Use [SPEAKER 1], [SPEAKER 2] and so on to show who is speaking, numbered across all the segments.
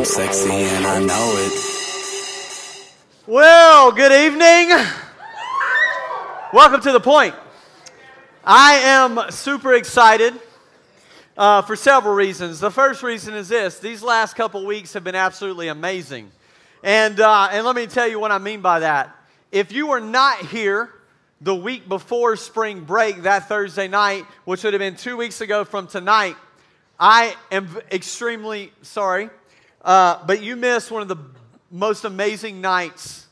[SPEAKER 1] I'm sexy and I know it.
[SPEAKER 2] Well, good evening. Welcome to the point. I am super excited uh, for several reasons. The first reason is this these last couple weeks have been absolutely amazing. And, uh, and let me tell you what I mean by that. If you were not here the week before spring break, that Thursday night, which would have been two weeks ago from tonight, I am extremely sorry. Uh, but you missed one of the most amazing nights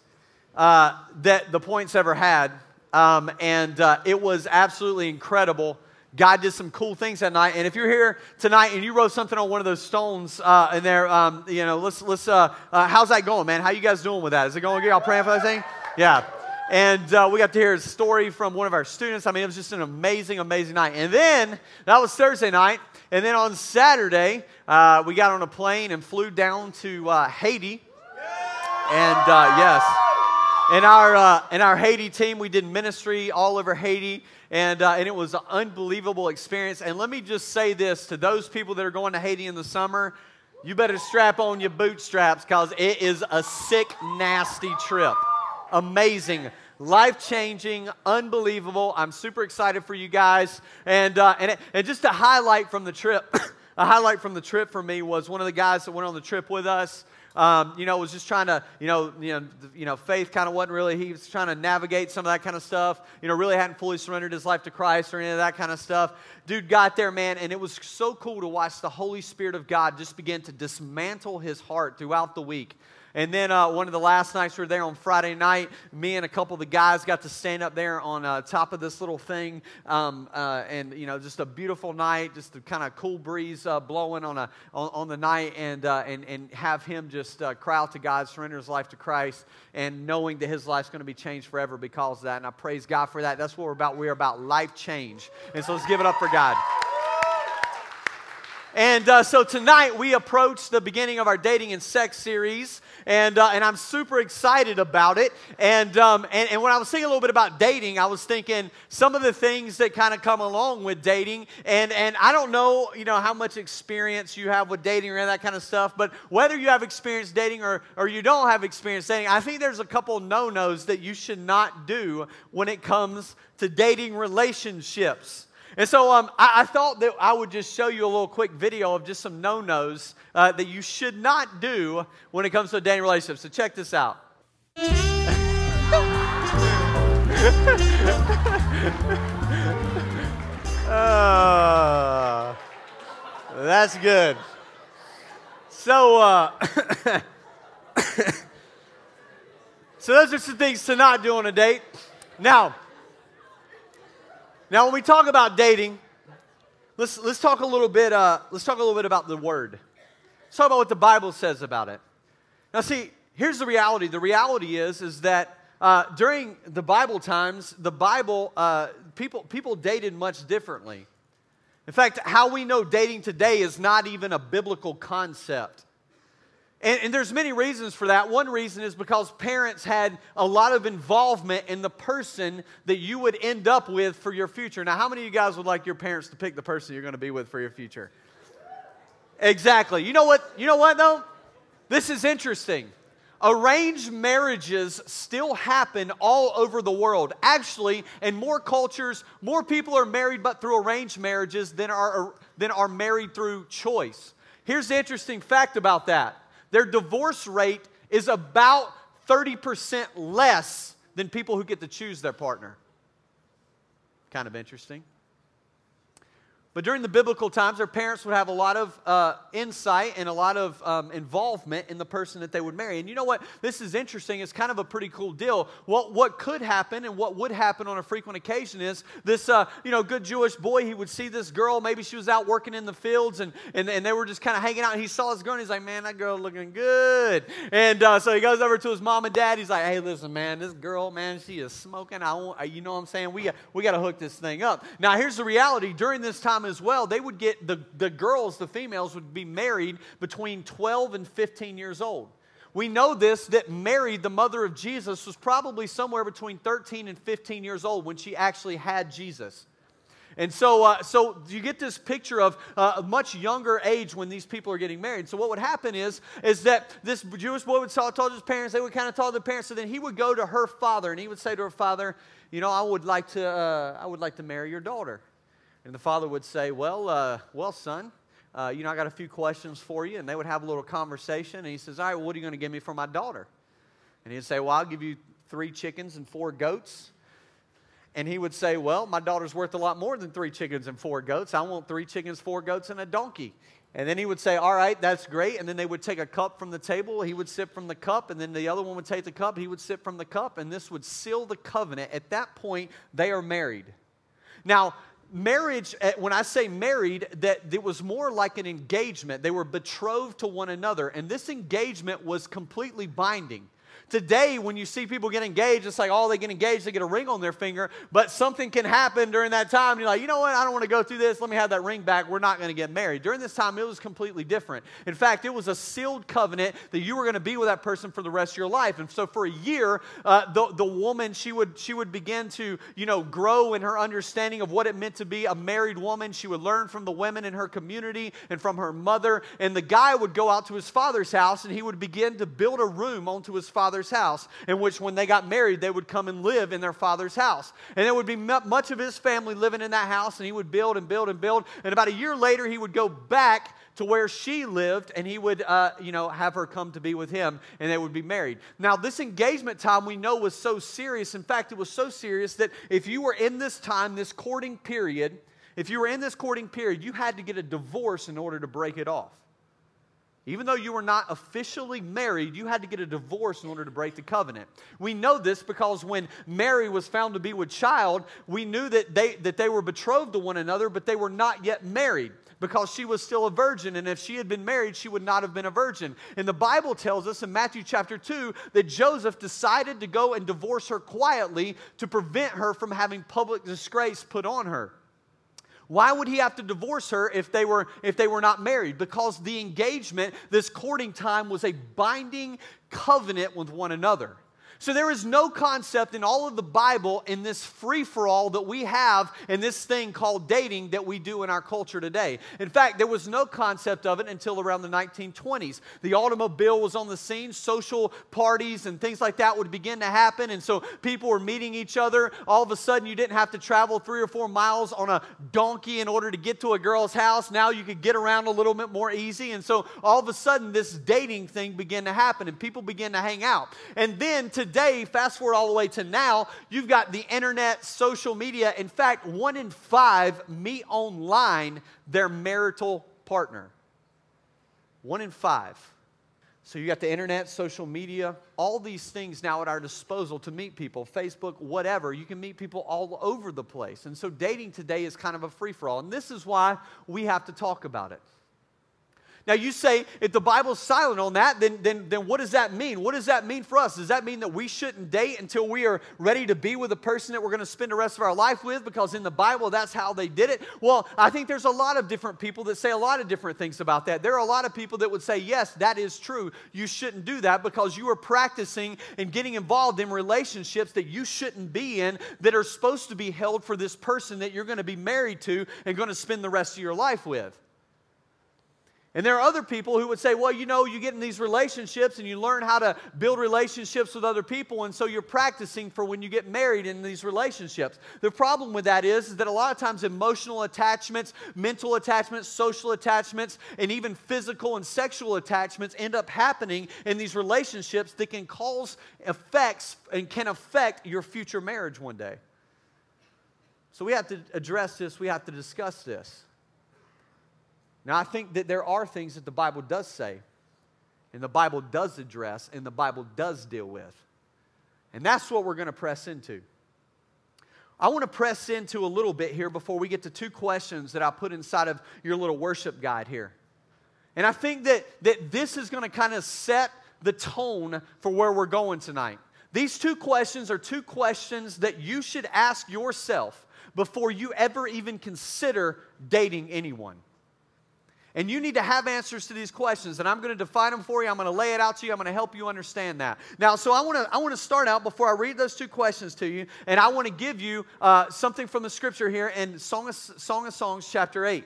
[SPEAKER 2] uh, that the Points ever had. Um, and uh, it was absolutely incredible. God did some cool things that night. And if you're here tonight and you wrote something on one of those stones uh, in there, um, you know, let's, let's uh, uh, how's that going, man? How you guys doing with that? Is it going good? Y'all praying for that thing? Yeah. And uh, we got to hear a story from one of our students. I mean, it was just an amazing, amazing night. And then, that was Thursday night. And then on Saturday, uh, we got on a plane and flew down to uh, Haiti. And yes, in our, uh, in our Haiti team, we did ministry all over Haiti, and, uh, and it was an unbelievable experience. And let me just say this to those people that are going to Haiti in the summer you better strap on your bootstraps because it is a sick, nasty trip. Amazing. Life changing, unbelievable. I'm super excited for you guys. And, uh, and, and just a highlight from the trip, a highlight from the trip for me was one of the guys that went on the trip with us um, you know, was just trying to, you know, you know, you know faith kind of wasn't really, he was trying to navigate some of that kind of stuff. You know, really hadn't fully surrendered his life to Christ or any of that kind of stuff. Dude got there, man, and it was so cool to watch the Holy Spirit of God just begin to dismantle his heart throughout the week. And then uh, one of the last nights we were there on Friday night, me and a couple of the guys got to stand up there on uh, top of this little thing. Um, uh, and, you know, just a beautiful night, just a kind of cool breeze uh, blowing on, a, on, on, the night, and, uh, and, and have him just uh, cry out to God, surrender his life to Christ, and knowing that his life's going to be changed forever because of that. And I praise God for that. That's what we're about. We're about life change. And so let's give it up for God. And uh, so tonight we approach the beginning of our dating and sex series, and, uh, and I'm super excited about it. And, um, and, and when I was thinking a little bit about dating, I was thinking some of the things that kind of come along with dating. And, and I don't know, you know, how much experience you have with dating or that kind of stuff, but whether you have experience dating or, or you don't have experience dating, I think there's a couple no-nos that you should not do when it comes to dating relationships. And so um, I, I, thought that I would just show you a little quick video of just some no nos uh, that you should not do when it comes to a dating relationship. So check this out. uh, that's good. So, uh, so those are some things to not do on a date. Now, now, when we talk about dating, let's, let's talk a little bit. Uh, let's talk a little bit about the word. Let's talk about what the Bible says about it. Now, see, here's the reality. The reality is is that uh, during the Bible times, the Bible uh, people people dated much differently. In fact, how we know dating today is not even a biblical concept. And, and, there's many reasons for that. One reason is because parents had a lot of involvement in the person that you would end up with for your future. Now, how many of you guys would like your parents to pick the person you're going to be with for your future? Exactly. You know what? You know what though? This is interesting. Arranged marriages still happen all over the world. Actually, in more cultures, more people are married but through arranged marriages than are, than are married through choice. Here's the interesting fact about that their divorce rate is about 30% less than people who get to choose their partner. Kind of interesting. But during the biblical times, their parents would have a lot of uh, insight and a lot of um, involvement in the person that they would marry. And you know what? This is interesting. It's kind of a pretty cool deal. What, what could happen and what would happen on a frequent occasion is this, uh, you know, good Jewish boy, he would see this girl. Maybe she was out working in the fields and, and, and they were just kind of hanging out. And he saw this girl and he's like, man, that girl looking good. And uh, so he goes over to his mom and dad. He's like, hey, listen, man, this girl, man, she is smoking. I you know what I'm saying? We, we got to hook this thing up. Now, here's the reality. During this time as well, they would get the, the girls, the females, would be married between 12 and 15 years old. We know this that Mary, the mother of Jesus, was probably somewhere between 13 and 15 years old when she actually had Jesus. And so, uh, so you get this picture of uh, a much younger age when these people are getting married. So what would happen is, is that this Jewish boy would talk, talk to his parents. They would kind of talk to their parents. So then he would go to her father and he would say to her father, "You know, I would like to, uh, I would like to marry your daughter." And the father would say, "Well, uh, well, son." Uh, you know, I got a few questions for you. And they would have a little conversation. And he says, All right, what are you going to give me for my daughter? And he'd say, Well, I'll give you three chickens and four goats. And he would say, Well, my daughter's worth a lot more than three chickens and four goats. I want three chickens, four goats, and a donkey. And then he would say, All right, that's great. And then they would take a cup from the table. He would sip from the cup. And then the other one would take the cup. He would sip from the cup. And this would seal the covenant. At that point, they are married. Now, marriage, eh, when I say married, that it was more like an engagement. They were betrothed to one another. And this engagement was completely binding. Today, when you see people get engaged, it's like, oh, they get engaged, they get a ring on their finger, but something can happen during that time. And you're like, you know what? I don't want to go through this. Let me have that ring back. We're not going to get married. During this time, it was completely different. In fact, it was a sealed covenant that you were going to be with that person for the rest of your life. And so for a year, uh, the, the woman, she would, she would begin to, you know, grow in her understanding of what it meant to be a married woman. She would learn from the women in her community and from her mother. And the guy would go out to his father's house and he would begin to build a room onto his father's father's house, in which when they got married, they would come and live in their father's house. And there would be much of his family living in that house, and he would build and build and build. And about a year later, he would go back to where she lived, and he would, uh, you know, have her come to be with him, and they would be married. Now, this engagement time we know was so serious. In fact, it was so serious that if you were in this time, this courting period, if you were in this courting period, you had to get a divorce in order to break it off. Even though you were not officially married, you had to get a divorce in order to break the covenant. We know this because when Mary was found to be with child, we knew that they, that they were betrothed to one another, but they were not yet married because she was still a virgin. And if she had been married, she would not have been a virgin. And the Bible tells us in Matthew chapter 2 that Joseph decided to go and divorce her quietly to prevent her from having public disgrace put on her. Why would he have to divorce her if they were if they were not married? Because the engagement, this courting time was a binding covenant with one another. So there is no concept in all of the Bible in this free for all that we have in this thing called dating that we do in our culture today. In fact, there was no concept of it until around the 1920s. The automobile was on the scene, social parties and things like that would begin to happen. And so people were meeting each other. All of a sudden, you didn't have to travel three or four miles on a donkey in order to get to a girl's house. Now you could get around a little bit more easy. And so all of a sudden, this dating thing began to happen and people began to hang out. And then to today, fast forward all the way to now, you've got the internet, social media. In fact, one in five meet online their marital partner. One in five. So you got the internet, social media, all these things now at our disposal to meet people, Facebook, whatever. You can meet people all over the place. And so dating today is kind of a free for all. And this is why we have to talk about it. Now, you say, if the Bible's silent on that, then, then, then what does that mean? What does that mean for us? Does that mean that we shouldn't date until we are ready to be with a person that we're going to spend the rest of our life with? Because in the Bible, that's how they did it. Well, I think there's a lot of different people that say a lot of different things about that. There are a lot of people that would say, yes, that is true. You shouldn't do that because you are practicing and getting involved in relationships that you shouldn't be in that are supposed to be held for this person that you're going to be married to and going to spend the rest of your life with. And there are other people who would say, well, you know, you get in these relationships and you learn how to build relationships with other people, and so you're practicing for when you get married in these relationships. The problem with that is, is that a lot of times emotional attachments, mental attachments, social attachments, and even physical and sexual attachments end up happening in these relationships that can cause effects and can affect your future marriage one day. So we have to address this, we have to discuss this. Now, I think that there are things that the Bible does say, and the Bible does address, and the Bible does deal with. And that's what we're going to press into. I want to press into a little bit here before we get to two questions that I put inside of your little worship guide here. And I think that, that this is going to kind of set the tone for where we're going tonight. These two questions are two questions that you should ask yourself before you ever even consider dating anyone. And you need to have answers to these questions. And I'm going to define them for you. I'm going to lay it out to you. I'm going to help you understand that. Now, so I want to I want to start out before I read those two questions to you, and I want to give you uh, something from the scripture here in Song of, Song of Songs, chapter 8.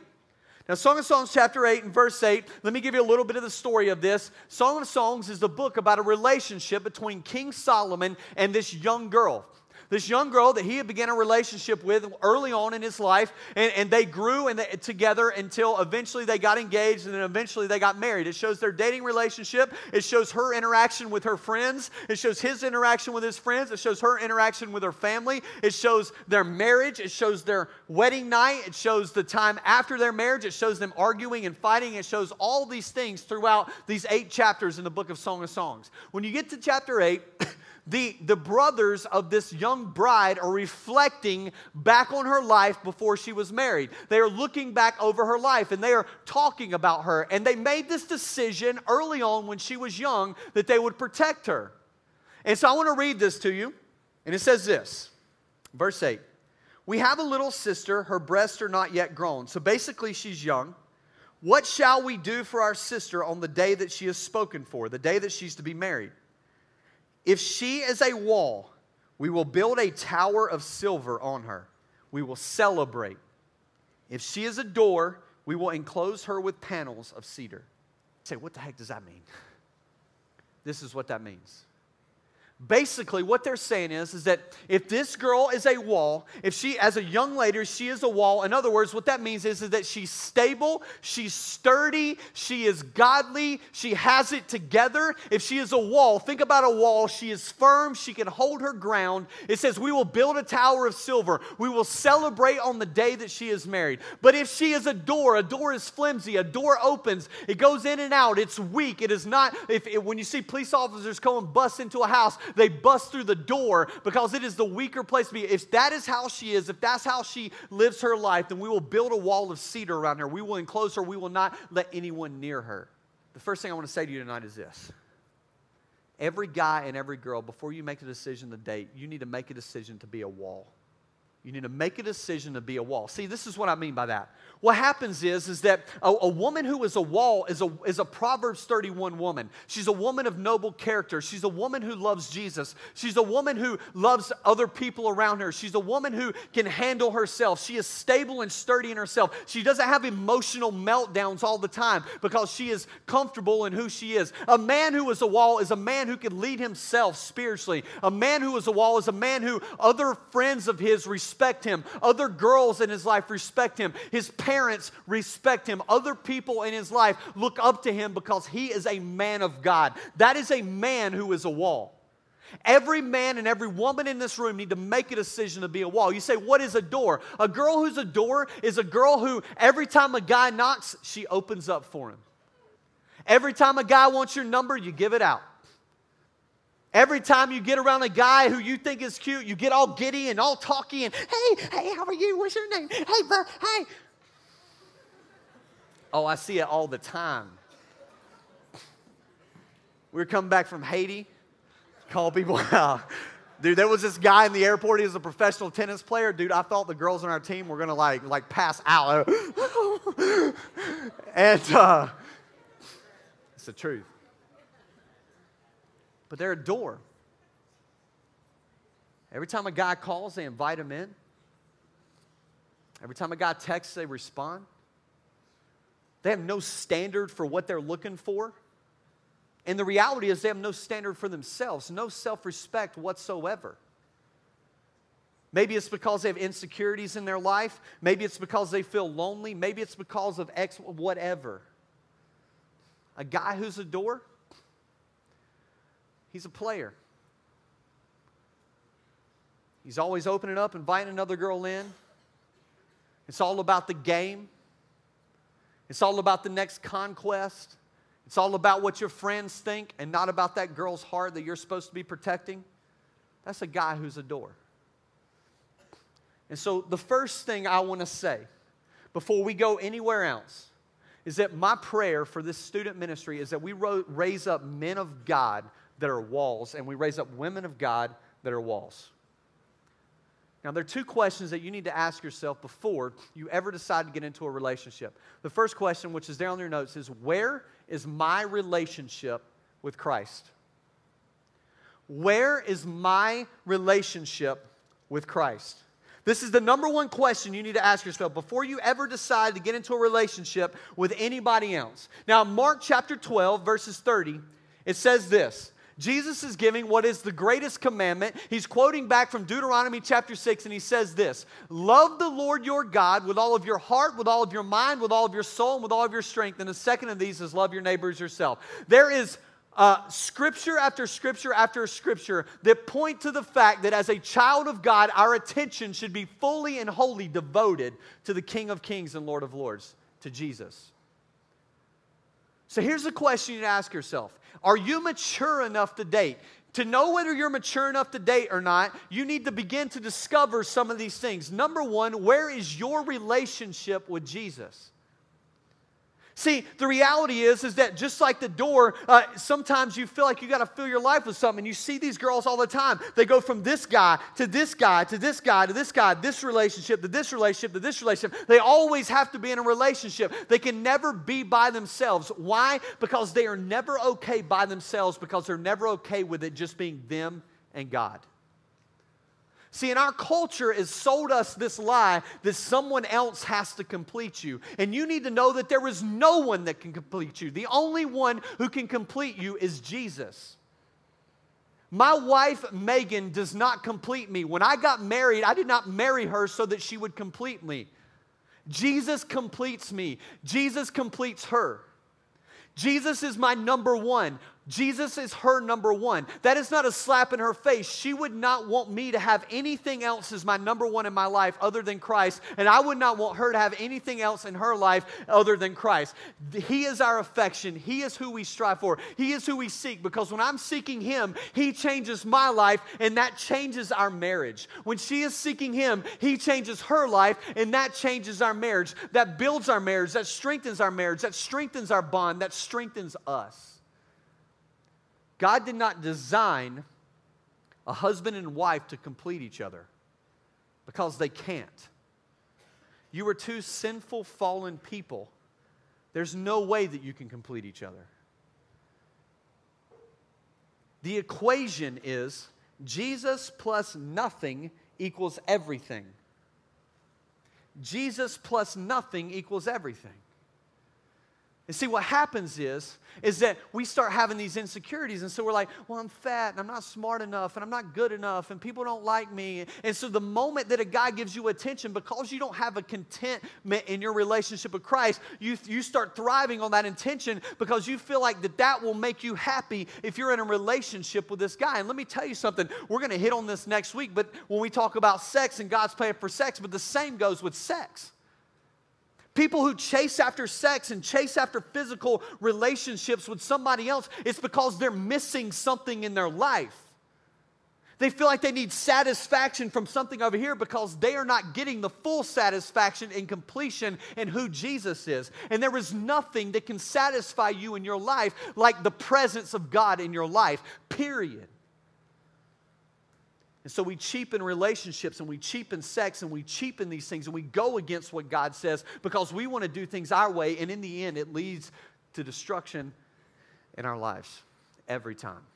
[SPEAKER 2] Now, Song of Songs, chapter 8, and verse 8, let me give you a little bit of the story of this. Song of Songs is the book about a relationship between King Solomon and this young girl this young girl that he had began a relationship with early on in his life, and, and they grew and they, together until eventually they got engaged and then eventually they got married. It shows their dating relationship. It shows her interaction with her friends. It shows his interaction with his friends. It shows her interaction with her family. It shows their marriage. It shows their wedding night. It shows the time after their marriage. It shows them arguing and fighting. It shows all these things throughout these eight chapters in the book of Song of Songs. When you get to chapter 8, the, the brothers of this young bride are reflecting back on her life before she was married. They are looking back over her life and they are talking about her. And they made this decision early on when she was young that they would protect her. And so I want to read this to you. And it says this verse 8 We have a little sister, her breasts are not yet grown. So basically, she's young. What shall we do for our sister on the day that she is spoken for, the day that she's to be married? If she is a wall, we will build a tower of silver on her. We will celebrate. If she is a door, we will enclose her with panels of cedar. Say, what the heck does that mean? This is what that means. Basically, what they're saying is, is that if this girl is a wall, if she, as a young lady, she is a wall, in other words, what that means is, is that she's stable, she's sturdy, she is godly, she has it together. If she is a wall, think about a wall, she is firm, she can hold her ground. It says, We will build a tower of silver, we will celebrate on the day that she is married. But if she is a door, a door is flimsy, a door opens, it goes in and out, it's weak, it is not, if, if when you see police officers come and bust into a house, they bust through the door because it is the weaker place to be. If that is how she is, if that's how she lives her life, then we will build a wall of cedar around her. We will enclose her. We will not let anyone near her. The first thing I want to say to you tonight is this. Every guy and every girl, before you make a decision to date, you need to make a decision to be a wall. You need to make a decision to be a wall. See, this is what I mean by that. What happens is, is that a, a, woman who is a wall is a, is a Proverbs 31 woman. She's a woman of noble character. She's a woman who loves Jesus. She's a woman who loves other people around her. She's a woman who can handle herself. She is stable and sturdy in herself. She doesn't have emotional meltdowns all the time because she is comfortable in who she is. A man who is a wall is a man who can lead himself spiritually. A man who is a wall is a man who other friends of his respect him. Other girls in his life respect him. His parents respect him. Other people in his life look up to him because he is a man of God. That is a man who is a wall. Every man and every woman in this room need to make a decision to be a wall. You say, What is a door? A girl who's a door is a girl who, every time a guy knocks, she opens up for him. Every time a guy wants your number, you give it out. Every time you get around a guy who you think is cute, you get all giddy and all talky and, hey, hey, how are you? What's your name? Hey, bud, hey. Oh, I see it all the time. We were coming back from Haiti, call people out. Dude, there was this guy in the airport. He was a professional tennis player. Dude, I thought the girls on our team were gonna like like pass out. and uh, it's the truth. But they're a door. Every time a guy calls, they invite him in. Every time a guy texts, they respond. They have no standard for what they're looking for. And the reality is, they have no standard for themselves, no self respect whatsoever. Maybe it's because they have insecurities in their life. Maybe it's because they feel lonely. Maybe it's because of X, whatever. A guy who's a door, he's a player. He's always opening up, inviting another girl in. It's all about the game. It's all about the next conquest. It's all about what your friends think and not about that girl's heart that you're supposed to be protecting. That's a guy who's a door. And so, the first thing I want to say before we go anywhere else is that my prayer for this student ministry is that we raise up men of God that are walls and we raise up women of God that are walls. Now, there are two questions that you need to ask yourself before you ever decide to get into a relationship. The first question, which is there on your notes, is Where is my relationship with Christ? Where is my relationship with Christ? This is the number one question you need to ask yourself before you ever decide to get into a relationship with anybody else. Now, Mark chapter 12, verses 30, it says this Jesus is giving what is the greatest commandment. He's quoting back from Deuteronomy chapter 6, and he says this Love the Lord your God with all of your heart, with all of your mind, with all of your soul, and with all of your strength. And the second of these is love your neighbors yourself. There is uh, scripture after scripture after scripture that point to the fact that as a child of God, our attention should be fully and wholly devoted to the King of Kings and Lord of Lords, to Jesus. So here's the question you ask yourself Are you mature enough to date? To know whether you're mature enough to date or not, you need to begin to discover some of these things. Number one, where is your relationship with Jesus? See, the reality is, is that just like the door, uh, sometimes you feel like you got to fill your life with something. You see these girls all the time. They go from this guy to this guy to this guy to this guy, this relationship to this relationship to this relationship. They always have to be in a relationship. They can never be by themselves. Why? Because they are never okay by themselves because they're never okay with it just being them and God. See, in our culture has sold us this lie that someone else has to complete you. And you need to know that there is no one that can complete you. The only one who can complete you is Jesus. My wife, Megan, does not complete me. When I got married, I did not marry her so that she would complete me. Jesus completes me, Jesus completes her. Jesus is my number one. Jesus is her number one. That is not a slap in her face. She would not want me to have anything else as my number one in my life other than Christ, and I would not want her to have anything else in her life other than Christ. He is our affection. He is who we strive for. He is who we seek because when I'm seeking Him, He changes my life, and that changes our marriage. When she is seeking Him, He changes her life, and that changes our marriage. That builds our marriage, that strengthens our marriage, that strengthens our bond, that strengthens us. God did not design a husband and wife to complete each other because they can't. You are two sinful, fallen people. There's no way that you can complete each other. The equation is Jesus plus nothing equals everything. Jesus plus nothing equals everything. And see, what happens is, is that we start having these insecurities. And so we're like, well, I'm fat and I'm not smart enough and I'm not good enough and people don't like me. And so the moment that a guy gives you attention, because you don't have a contentment in your relationship with Christ, you, you start thriving on that intention because you feel like that that will make you happy if you're in a relationship with this guy. And let me tell you something, we're going to hit on this next week, but when we talk about sex and God's plan for sex, but the same goes with sex. People who chase after sex and chase after physical relationships with somebody else, it's because they're missing something in their life. They feel like they need satisfaction from something over here because they are not getting the full satisfaction and completion in who Jesus is. And there is nothing that can satisfy you in your life like the presence of God in your life, period. And so we cheapen relationships and we cheapen sex and we cheapen these things and we go against what God says because we want to do things our way. And in the end, it leads to destruction in our lives every time.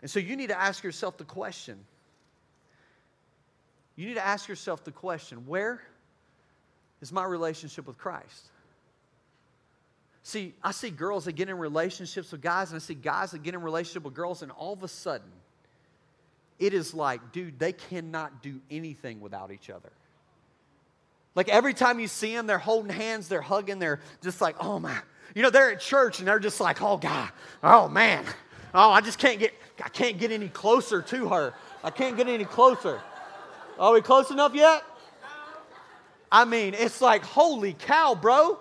[SPEAKER 2] And so you need to ask yourself the question. You need to ask yourself the question where is my relationship with Christ? See, I see girls that get in relationships with guys, and I see guys that get in relationship with girls, and all of a sudden, it is like, dude, they cannot do anything without each other. Like every time you see them, they're holding hands, they're hugging, they're just like, oh my. You know, they're at church and they're just like, oh God, oh man, oh I just can't get, I can't get any closer to her. I can't get any closer. Are we close enough yet? I mean, it's like, holy cow, bro.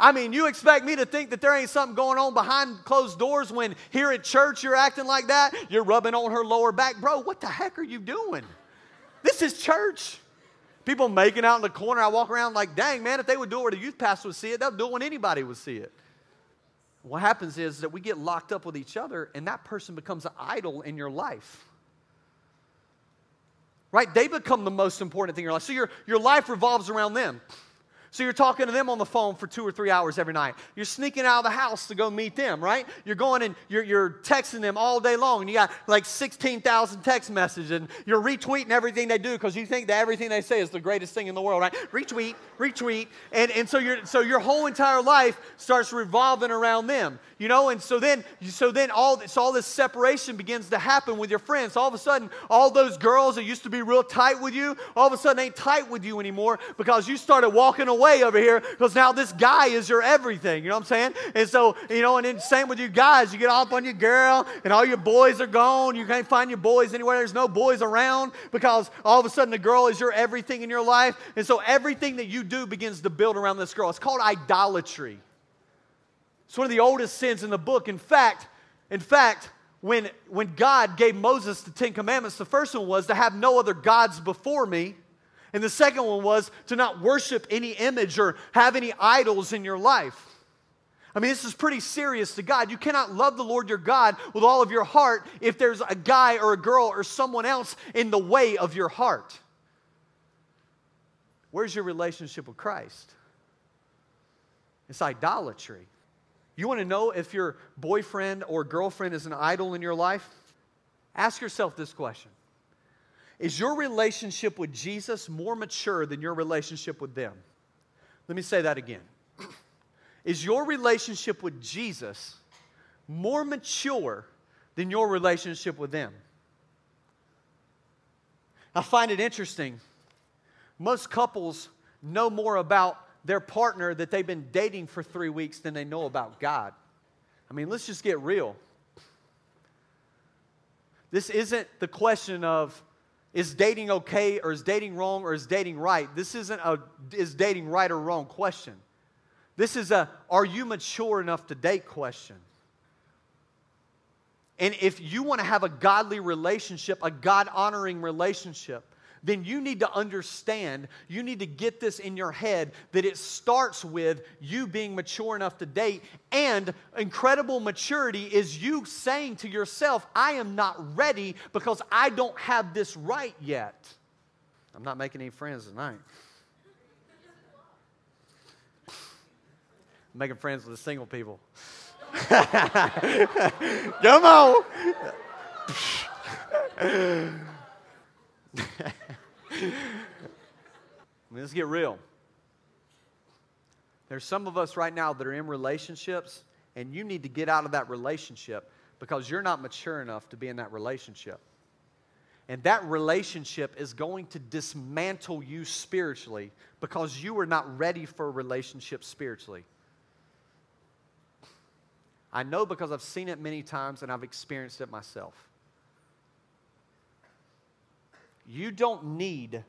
[SPEAKER 2] I mean, you expect me to think that there ain't something going on behind closed doors when here at church you're acting like that? You're rubbing on her lower back. Bro, what the heck are you doing? This is church. People making out in the corner. I walk around like, dang, man, if they would do it where the youth pastor would see it, they'll do it when anybody would see it. What happens is that we get locked up with each other, and that person becomes an idol in your life. right? They become the most important thing in your life. So your, your life revolves around them. So you're talking to them on the phone for two or three hours every night. You're sneaking out of the house to go meet them, right? You're going and you're, you're texting them all day long, and you got like 16,000 text messages, and you're retweeting everything they do because you think that everything they say is the greatest thing in the world, right? Retweet, retweet, and, and so, you so your whole entire life starts revolving around them, you know? And so then, so then all this, all this separation begins to happen with your friends. All of a sudden, all those girls that used to be real tight with you, all of a sudden ain't tight with you anymore because you started walking away way over here because now this guy is your everything. You know what I'm saying? And so, you know, and then same with you guys. You get off on your girl and all your boys are gone. You can't find your boys anywhere. There's no boys around because all of a sudden the girl is your everything in your life. And so everything that you do begins to build around this girl. It's called idolatry. It's one of the oldest sins in the book. In fact, in fact, when, when God gave Moses the Ten Commandments, the first one was to have no other gods before me. And the second one was to not worship any image or have any idols in your life. I mean, this is pretty serious to God. You cannot love the Lord your God with all of your heart if there's a guy or a girl or someone else in the way of your heart. Where's your relationship with Christ? It's idolatry. You want to know if your boyfriend or girlfriend is an idol in your life? Ask yourself this question is your relationship with Jesus more mature than your relationship with them? Let me say that again. Is your relationship with Jesus more mature than your relationship with them? I find it interesting. Most couples know more about their partner that they've been dating for three weeks than they know about God. I mean, let's just get real. This isn't the question of is dating okay or is dating wrong or is dating right? This isn't a is dating right or wrong question. This is a are you mature enough to date question. And if you want to have a godly relationship, a God honoring relationship, then you need to understand, you need to get this in your head that it starts with you being mature enough to date. And incredible maturity is you saying to yourself, I am not ready because I don't have this right yet. I'm not making any friends tonight. I'm making friends with the single people. Come on. let's get real. There's some of us right now that are in relationships, and you need to get out of that relationship because you're not mature enough to be in that relationship. And that relationship is going to dismantle you spiritually because you are not ready for a relationship spiritually. I know because I've seen it many times and I've experienced it myself. You don't need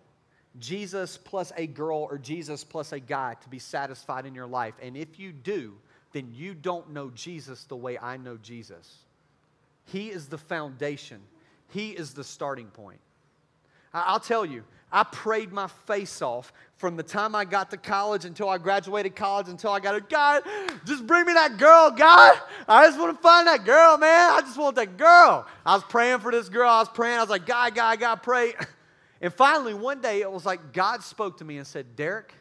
[SPEAKER 2] Jesus plus a girl or Jesus plus a guy to be satisfied in your life. And if you do, then you don't know Jesus the way I know Jesus. He is the foundation, He is the starting point. I'll tell you, I prayed my face off from the time I got to college until I graduated college until I got a God, just bring me that girl, God. I just want to find that girl, man. I just want that girl. I was praying for this girl. I was praying. I was like, God, God, God, pray. And finally, one day, it was like God spoke to me and said, Derek,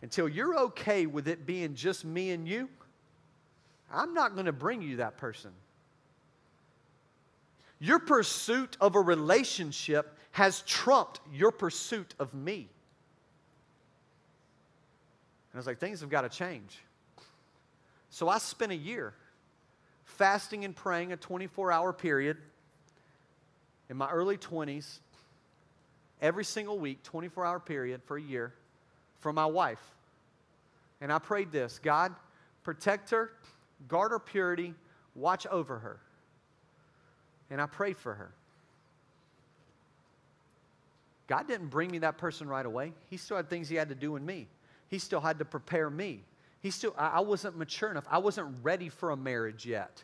[SPEAKER 2] until you're okay with it being just me and you, I'm not going to bring you that person. Your pursuit of a relationship has trumped your pursuit of me. And I was like, things have got to change. So I spent a year fasting and praying a 24 hour period in my early 20s, every single week, 24 hour period for a year for my wife. And I prayed this God, protect her, guard her purity, watch over her. And I prayed for her. God didn't bring me that person right away. He still had things He had to do in me. He still had to prepare me. He still, I wasn't mature enough. I wasn't ready for a marriage yet.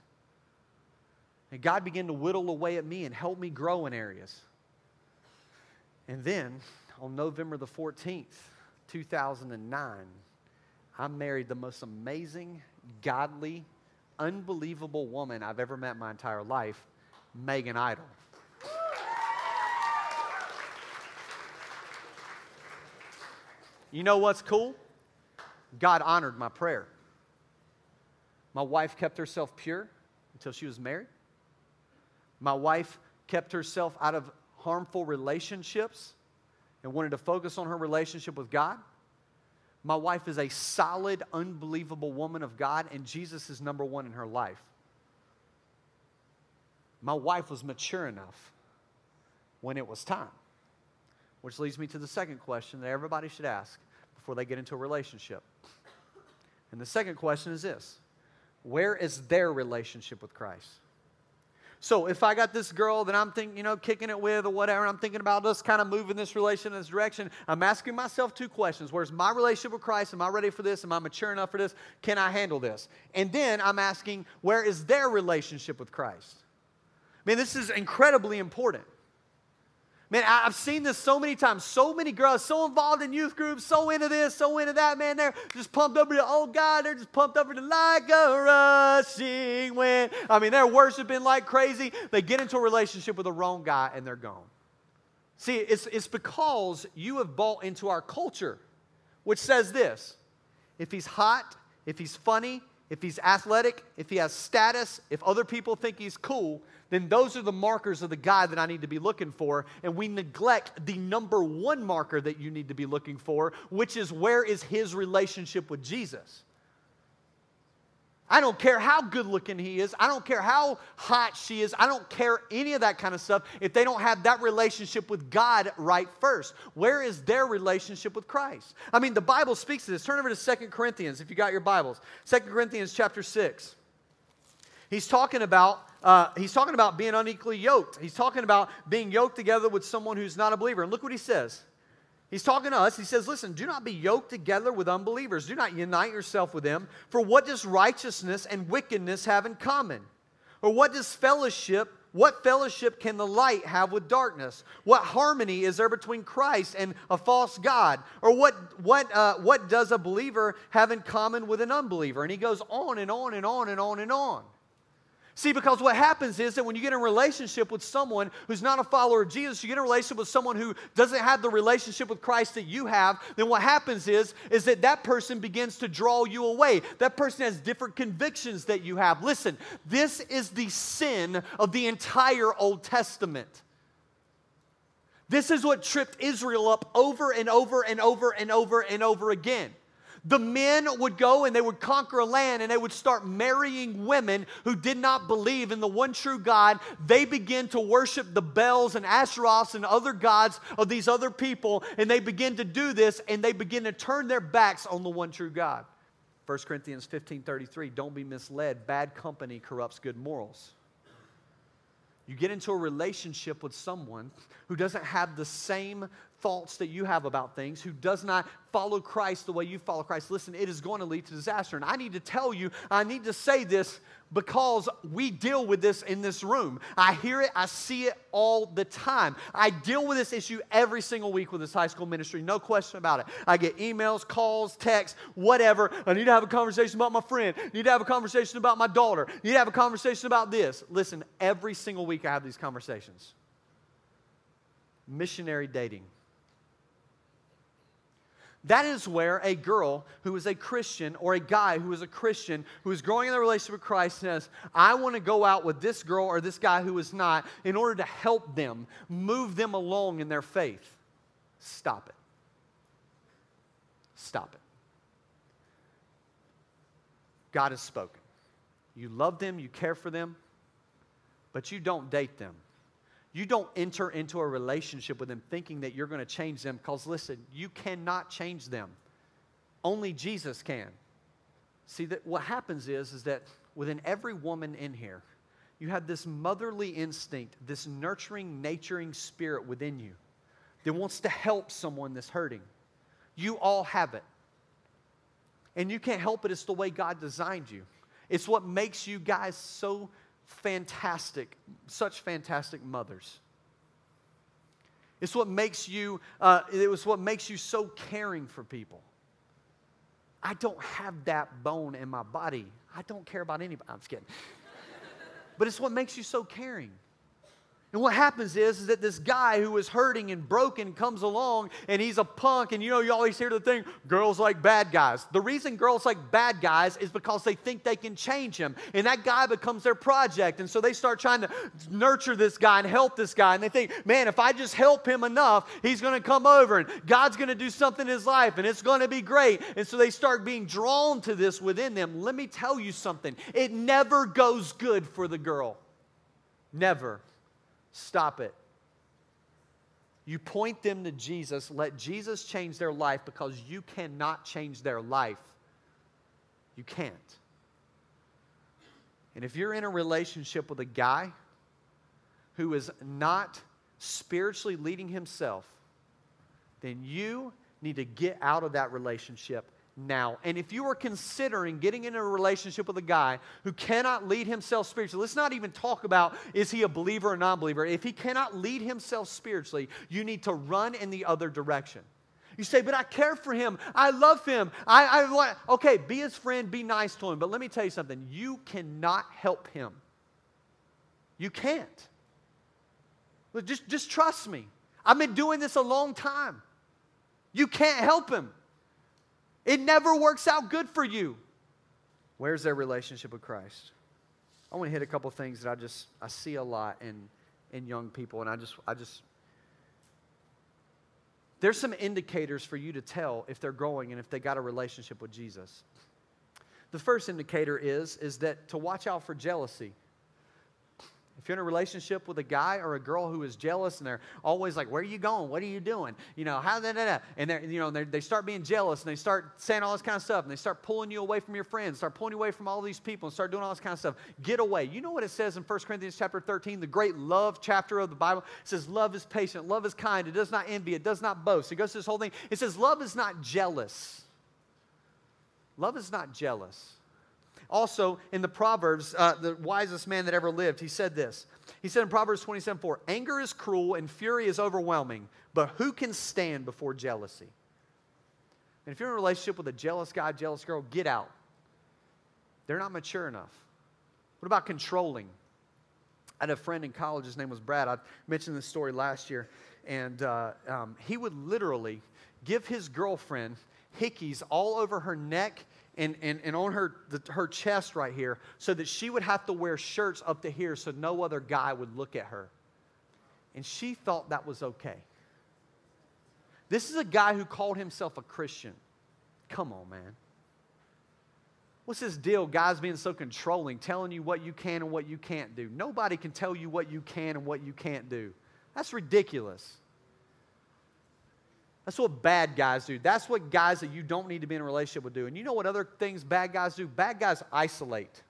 [SPEAKER 2] And God began to whittle away at me and help me grow in areas. And then on November the 14th, 2009, I married the most amazing, godly, unbelievable woman I've ever met in my entire life, Megan Idle. You know what's cool? God honored my prayer. My wife kept herself pure until she was married. My wife kept herself out of harmful relationships and wanted to focus on her relationship with God. My wife is a solid, unbelievable woman of God, and Jesus is number one in her life. My wife was mature enough when it was time. Which leads me to the second question that everybody should ask before they get into a relationship. And the second question is this Where is their relationship with Christ? So if I got this girl that I'm thinking, you know, kicking it with or whatever, I'm thinking about us kind of moving this relation in this direction, I'm asking myself two questions. Where's my relationship with Christ? Am I ready for this? Am I mature enough for this? Can I handle this? And then I'm asking, where is their relationship with Christ? I mean, this is incredibly important. Man, I've seen this so many times. So many girls, so involved in youth groups, so into this, so into that. Man, they're just pumped up to, oh God, they're just pumped up to like a rushing wind. I mean, they're worshiping like crazy. They get into a relationship with the wrong guy and they're gone. See, it's, it's because you have bought into our culture, which says this if he's hot, if he's funny, if he's athletic, if he has status, if other people think he's cool, then those are the markers of the guy that I need to be looking for. And we neglect the number one marker that you need to be looking for, which is where is his relationship with Jesus? I don't care how good looking he is. I don't care how hot she is. I don't care any of that kind of stuff if they don't have that relationship with God right first. Where is their relationship with Christ? I mean, the Bible speaks to this. Turn over to Second Corinthians if you got your Bibles. Second Corinthians chapter 6. He's talking about uh, he's talking about being unequally yoked. He's talking about being yoked together with someone who's not a believer. And look what he says. He's talking to us. He says, Listen, do not be yoked together with unbelievers. Do not unite yourself with them. For what does righteousness and wickedness have in common? Or what does fellowship, what fellowship can the light have with darkness? What harmony is there between Christ and a false God? Or what, what, uh, what does a believer have in common with an unbeliever? And he goes on and on and on and on and on. See, because what happens is that when you get in a relationship with someone who's not a follower of Jesus, you get in a relationship with someone who doesn't have the relationship with Christ that you have, then what happens is, is that that person begins to draw you away. That person has different convictions that you have. Listen, this is the sin of the entire Old Testament. This is what tripped Israel up over and over and over and over and over again the men would go and they would conquer a land and they would start marrying women who did not believe in the one true God. They begin to worship the Baals and Asheroths and other gods of these other people, and they begin to do this and they begin to turn their backs on the one true God. 1 Corinthians 15 33, don't be misled. Bad company corrupts good morals. You get into a relationship with someone who doesn't have the same thoughts that you have about things, who does not follow Christ the way you follow Christ. Listen, it is going to lead to disaster. And I need to tell you, I need to say this because we deal with this in this room. I hear it, I see it all the time. I deal with this issue every single week with this high school ministry, no question about it. I get emails, calls, texts, whatever. I need to have a conversation about my friend, I need to have a conversation about my daughter, I need to have a conversation about this. Listen, every single week I have these conversations. Missionary dating. That is where a girl who is a Christian or a guy who is a Christian who is growing in the relationship with Christ says, I want to go out with this girl or this guy who is not in order to help them, move them along in their faith. Stop it. Stop it. God has spoken. You love them, you care for them, but you don't date them. You don't enter into a relationship with them thinking that you're going to change them because, listen, you cannot change them. Only Jesus can. See, that what happens is, is that within every woman in here, you have this motherly instinct, this nurturing, naturing spirit within you that wants to help someone that's hurting. You all have it. And you can't help it. It's the way God designed you. It's what makes you guys so fantastic, such fantastic mothers. It's what makes you, uh, it was what makes you so caring for people. I don't have that bone in my body. I don't care about anybody. I'm just kidding. but it's what makes you so caring. And what happens is, is that this guy who is hurting and broken comes along and he's a punk. And you know, you always hear the thing girls like bad guys. The reason girls like bad guys is because they think they can change him. And that guy becomes their project. And so they start trying to nurture this guy and help this guy. And they think, man, if I just help him enough, he's going to come over and God's going to do something in his life and it's going to be great. And so they start being drawn to this within them. Let me tell you something it never goes good for the girl. Never. Stop it. You point them to Jesus. Let Jesus change their life because you cannot change their life. You can't. And if you're in a relationship with a guy who is not spiritually leading himself, then you need to get out of that relationship now. And if you are considering getting into a relationship with a guy who cannot lead himself spiritually, let's not even talk about is he a believer or non believer. If he cannot lead himself spiritually, you need to run in the other direction. You say, but I care for him. I love him. I, I want, okay, be his friend, be nice to him. But let me tell you something you cannot help him. You can't. Just, just trust me. I've been doing this a long time. You can't help him. It never works out good for you. Where's their relationship with Christ? I want to hit a couple things that I just I see a lot in in young people, and I just I just there's some indicators for you to tell if they're growing and if they got a relationship with Jesus. The first indicator is is that to watch out for jealousy. If you're in a relationship with a guy or a girl who is jealous and they're always like, "Where are you going? What are you doing?" You know, how da, da, da. and they're, you know they start being jealous and they start saying all this kind of stuff and they start pulling you away from your friends, start pulling you away from all these people and start doing all this kind of stuff. Get away. You know what it says in 1 Corinthians chapter 13, the great love chapter of the Bible? It says, "Love is patient, love is kind, it does not envy, it does not boast." It goes through this whole thing. It says, "Love is not jealous." Love is not jealous. Also, in the Proverbs, uh, the wisest man that ever lived, he said this. He said in Proverbs 27 4, anger is cruel and fury is overwhelming, but who can stand before jealousy? And if you're in a relationship with a jealous guy, jealous girl, get out. They're not mature enough. What about controlling? I had a friend in college, his name was Brad. I mentioned this story last year, and uh, um, he would literally give his girlfriend hickeys all over her neck and, and, and on her, the, her chest right here so that she would have to wear shirts up to here so no other guy would look at her. And she thought that was okay. This is a guy who called himself a Christian. Come on, man. What's this deal, guys being so controlling, telling you what you can and what you can't do? Nobody can tell you what you can and what you can't do. That's ridiculous. That's what bad guys do. That's what guys that you don't need to be in a relationship with do. And you know what other things bad guys do? Bad guys isolate.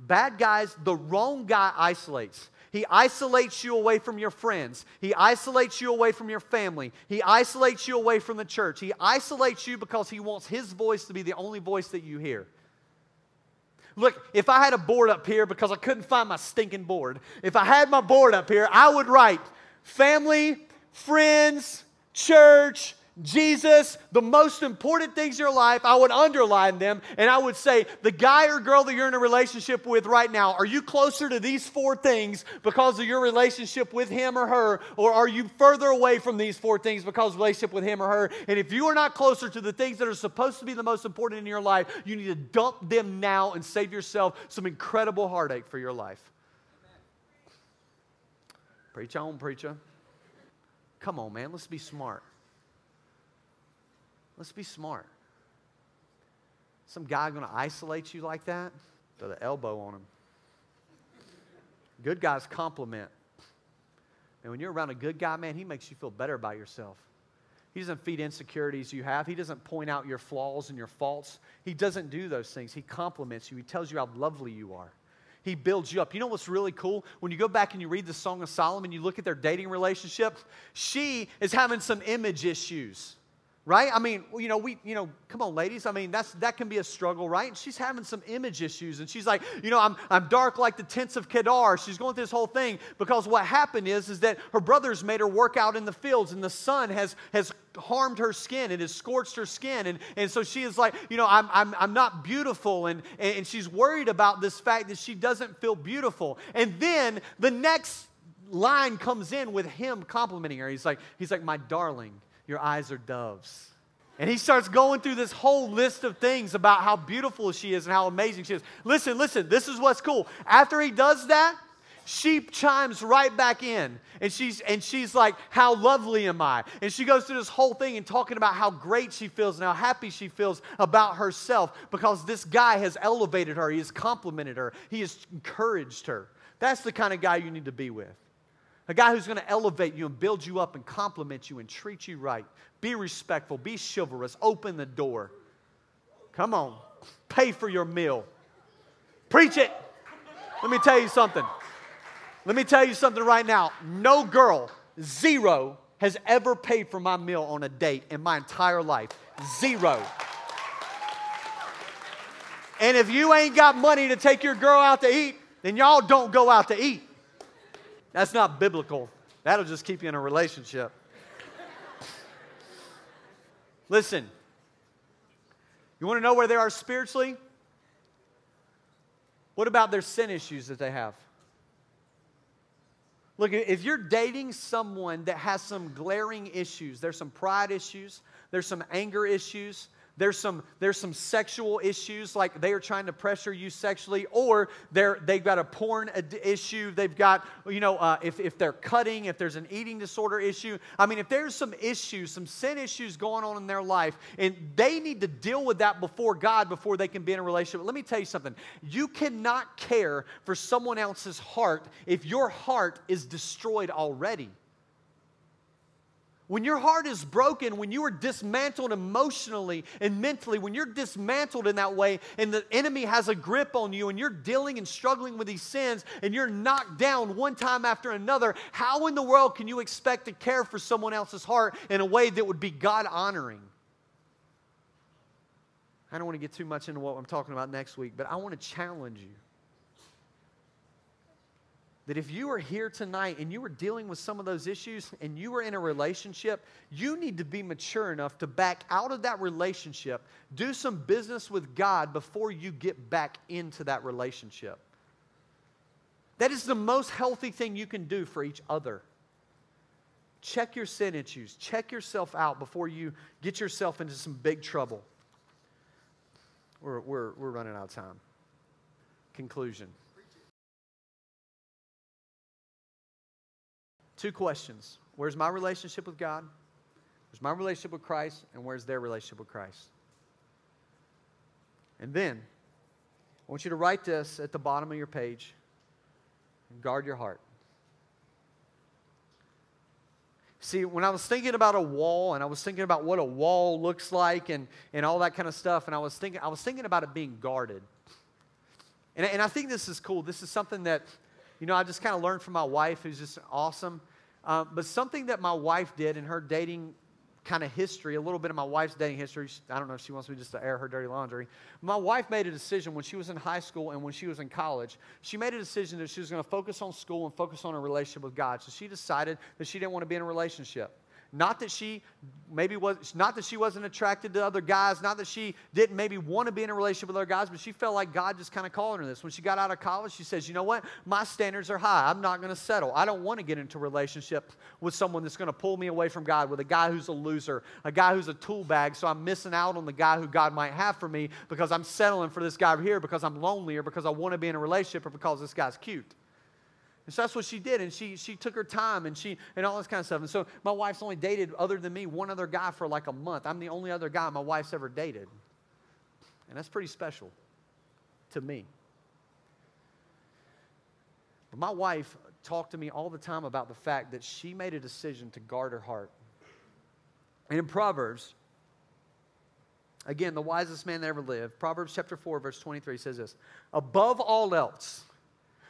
[SPEAKER 2] Bad guys, the wrong guy isolates. He isolates you away from your friends. He isolates you away from your family. He isolates you away from the church. He isolates you because he wants his voice to be the only voice that you hear. Look, if I had a board up here because I couldn't find my stinking board, if I had my board up here, I would write family, friends, church, Jesus, the most important things in your life, I would underline them and I would say, the guy or girl that you're in a relationship with right now, are you closer to these four things because of your relationship with him or her? Or are you further away from these four things because of relationship with him or her? And if you are not closer to the things that are supposed to be the most important in your life, you need to dump them now and save yourself some incredible heartache for your life. Preach on, preacher. Come on, man, let's be smart. Let's be smart. Some guy going to isolate you like that? Throw the elbow on him. Good guys compliment. And when you're around a good guy, man, he makes you feel better about yourself. He doesn't feed insecurities you have. He doesn't point out your flaws and your faults. He doesn't do those things. He compliments you. He tells you how lovely you are. He builds you up. You know what's really cool? When you go back and you read the Song of Solomon, and you look at their dating relationship, she is having some image issues right? I mean, you know, we, you know, come on, ladies. I mean, that's that can be a struggle, right? And she's having some image issues, and she's like, you know, I'm I'm dark like the tents of Kedar. She's going through this whole thing because what happened is is that her brothers made her work out in the fields, and the sun has has harmed her skin and has scorched her skin, and and so she is like, you know, I'm I'm I'm not beautiful, and and she's worried about this fact that she doesn't feel beautiful, and then the next line comes in with him complimenting her. He's like, he's like, my darling, your eyes are doves. And he starts going through this whole list of things about how beautiful she is and how amazing she is. Listen, listen, this is what's cool. After he does that, she chimes right back in and she's and she's like how lovely am i and she goes through this whole thing and talking about how great she feels and how happy she feels about herself because this guy has elevated her he has complimented her he has encouraged her that's the kind of guy you need to be with a guy who's going to elevate you and build you up and compliment you and treat you right be respectful be chivalrous open the door come on pay for your meal preach it let me tell you something let me tell you something right now. No girl, zero, has ever paid for my meal on a date in my entire life. Zero. And if you ain't got money to take your girl out to eat, then y'all don't go out to eat. That's not biblical. That'll just keep you in a relationship. Listen, you want to know where they are spiritually? What about their sin issues that they have? Look, if you're dating someone that has some glaring issues, there's some pride issues, there's some anger issues, there's some, there's some sexual issues, like they are trying to pressure you sexually, or they're, they've got a porn ad- issue. They've got, you know, uh, if, if they're cutting, if there's an eating disorder issue. I mean, if there's some issues, some sin issues going on in their life, and they need to deal with that before God before they can be in a relationship. Let me tell you something. You cannot care for someone else's heart if your heart is destroyed already. When your heart is broken, when you are dismantled emotionally and mentally, when you're dismantled in that way and the enemy has a grip on you and you're dealing and struggling with these sins and you're knocked down one time after another, how in the world can you expect to care for someone else's heart in a way that would be God honoring? I don't want to get too much into what I'm talking about next week, but I want to challenge you that if you are here tonight and you are dealing with some of those issues and you are in a relationship, you need to be mature enough to back out of that relationship, do some business with God before you get back into that relationship. That is the most healthy thing you can do for each other. Check your sin issues, check yourself out before you get yourself into some big trouble. We're, we're, we're running out of time. Conclusion. Two questions Where's my relationship with God? Where's my relationship with Christ? And where's their relationship with Christ? And then, I want you to write this at the bottom of your page and guard your heart. See, when I was thinking about a wall and I was thinking about what a wall looks like and, and all that kind of stuff, and I was thinking, I was thinking about it being guarded. And, and I think this is cool. This is something that you know, I just kind of learned from my wife, who's just awesome. Uh, but something that my wife did in her dating kind of history, a little bit of my wife's dating history. I don't know if she wants me just to air her dirty laundry. My wife made a decision when she was in high school and when she was in college. She made a decision that she was going to focus on school and focus on a relationship with God. So she decided that she didn't want to be in a relationship. Not that she maybe was not that she wasn't attracted to other guys, not that she didn't maybe want to be in a relationship with other guys, but she felt like God just kind of calling her this. When she got out of college, she says, "You know what? My standards are high. I'm not going to settle. I don't want to get into a relationship with someone that's going to pull me away from God, with a guy who's a loser, a guy who's a tool bag, so I'm missing out on the guy who God might have for me because I'm settling for this guy over here because I'm lonely or because I want to be in a relationship or because this guy's cute." And so that's what she did. And she, she took her time and she and all this kind of stuff. And so my wife's only dated, other than me, one other guy for like a month. I'm the only other guy my wife's ever dated. And that's pretty special to me. But my wife talked to me all the time about the fact that she made a decision to guard her heart. And in Proverbs, again, the wisest man that ever lived, Proverbs chapter 4, verse 23 says this Above all else,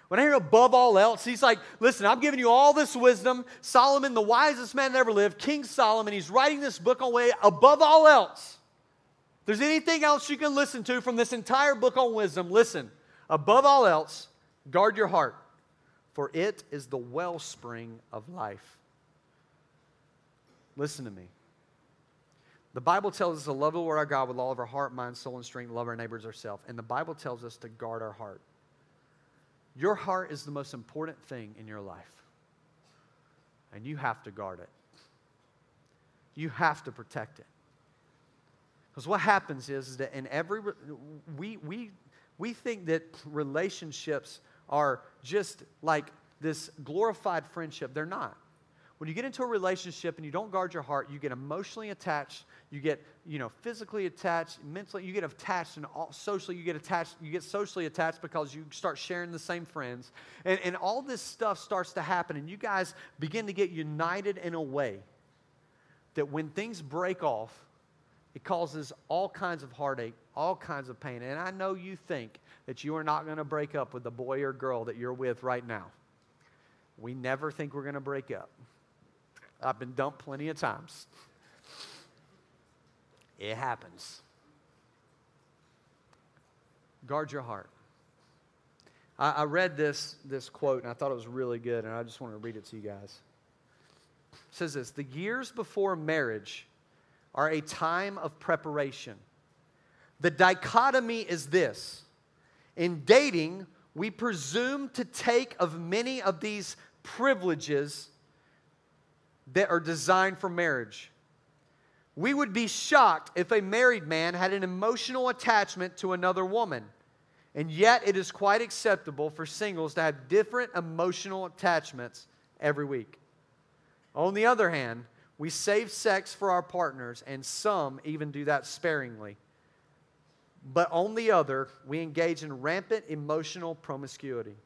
[SPEAKER 2] when I hear above all else, he's like, listen, I'm giving you all this wisdom. Solomon, the wisest man that ever lived, King Solomon, he's writing this book on way above all else. If there's anything else you can listen to from this entire book on wisdom, listen. Above all else, guard your heart, for it is the wellspring of life. Listen to me. The Bible tells us to love the Lord our God with all of our heart, mind, soul, and strength, love our neighbors ourselves. And the Bible tells us to guard our heart. Your heart is the most important thing in your life. and you have to guard it. You have to protect it. Because what happens is, that in every, we, we, we think that relationships are just like this glorified friendship. They're not. When you get into a relationship and you don't guard your heart, you get emotionally attached, you get, you know, physically attached, mentally, you get attached, and all, socially, you get attached, you get socially attached because you start sharing the same friends. And, and all this stuff starts to happen, and you guys begin to get united in a way that when things break off, it causes all kinds of heartache, all kinds of pain. And I know you think that you are not going to break up with the boy or girl that you're with right now. We never think we're going to break up. I've been dumped plenty of times. It happens. Guard your heart. I, I, read this, this quote and I thought it was really good, and I just want to read it to you guys. It says this The years before marriage are a time of preparation. The dichotomy is this in dating, we presume to take of many of these privileges that are designed for marriage. We would be shocked if a married man had an emotional attachment to another woman. And yet, it is quite acceptable for singles to have different emotional attachments every week. On the other hand, we save sex for our partners, and some even do that sparingly. But on the other, we engage in rampant emotional promiscuity,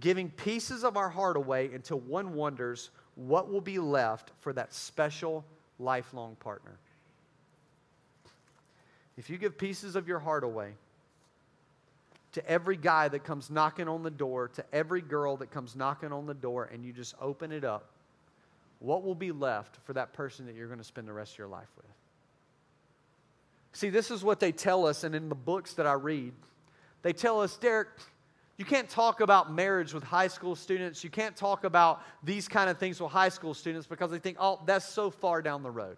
[SPEAKER 2] giving pieces of our heart away until one wonders what will be left for that special lifelong partner. If you give pieces of your heart away to every guy that comes knocking on the door, to every girl that comes knocking on the door, and you just open it up, what will be left for that person that you're going to spend the rest of your life with? See, this is what they tell us, and in the books that I read, they tell us, Derek, you can't talk about marriage with high school students. You can't talk about these kind of things with high school students because they think, oh, that's so far down the road.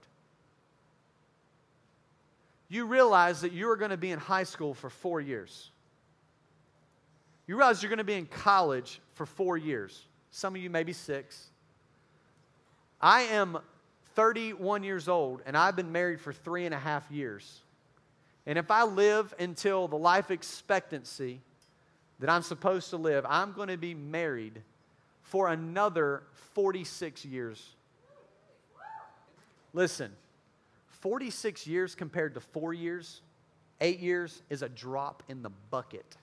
[SPEAKER 2] You realize that you are going to be in high school for four years. You realize you're going to be in college for four years. Some of you maybe six. I am 31 years old and I've been married for three and a half years. And if I live until the life expectancy that I'm supposed to live, I'm going to be married for another 46 years. Listen, 46 years compared to four years, eight years is a drop in the bucket.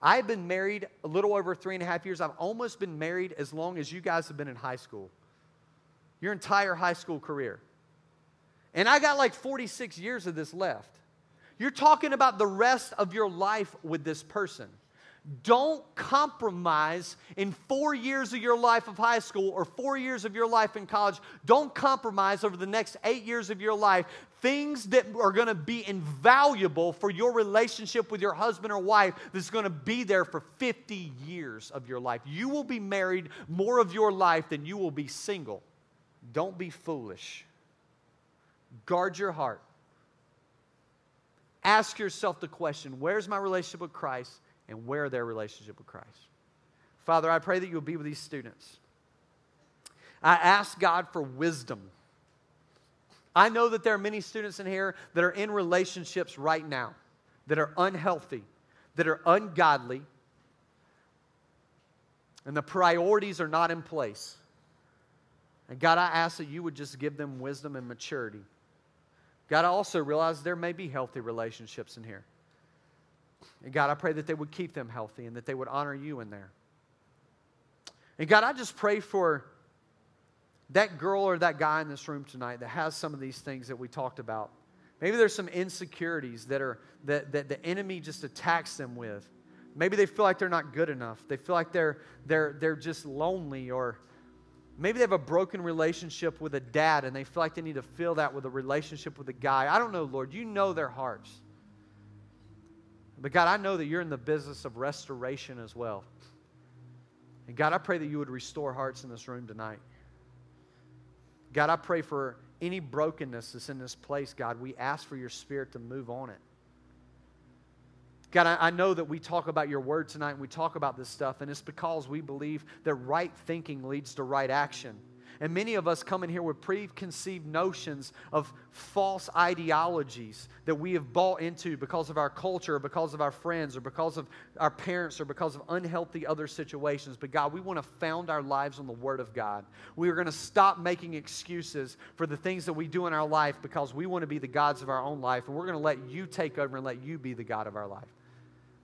[SPEAKER 2] I've been married a little over three and a half years. I've almost been married as long as you guys have been in high school, your entire high school career. And I got like 46 years of this left. You're talking about the rest of your life with this person. Don't compromise in four years of your life of high school or four years of your life in college. Don't compromise over the next eight years of your life things that are going to be invaluable for your relationship with your husband or wife that's going to be there for 50 years of your life. You will be married more of your life than you will be single. Don't be foolish. Guard your heart. Ask yourself the question where's my relationship with Christ and where their relationship with Christ? Father, I pray that you'll be with these students. I ask God for wisdom. I know that there are many students in here that are in relationships right now that are unhealthy, that are ungodly, and the priorities are not in place. And God, I ask that you would just give them wisdom and maturity. God, I also realize there may be healthy relationships in here. And God, I pray that they would keep them healthy and that they would honor you in there. And God, I just pray for that girl or that guy in this room tonight that has some of these things that we talked about. Maybe there's some insecurities that are that, that the enemy just attacks them with. Maybe they feel like they're not good enough. They feel like they're they're they're just lonely or Maybe they have a broken relationship with a dad and they feel like they need to fill that with a relationship with a guy. I don't know, Lord. You know their hearts. But God, I know that you're in the business of restoration as well. And God, I pray that you would restore hearts in this room tonight. God, I pray for any brokenness that's in this place, God. We ask for your spirit to move on it. God, I, know that we talk about your word tonight and we talk about this stuff, and it's because we believe that right thinking leads to right action. And many of us come in here with preconceived notions of false ideologies that we have bought into because of our culture, or because of our friends, or because of our parents, or because of unhealthy other situations. But God, we want to found our lives on the Word of God. We are going to stop making excuses for the things that we do in our life because we want to be the gods of our own life. And we're going to let you take over and let you be the God of our life.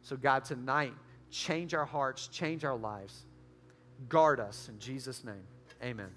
[SPEAKER 2] So, God, tonight, change our hearts, change our lives. Guard us in Jesus' name. Amen.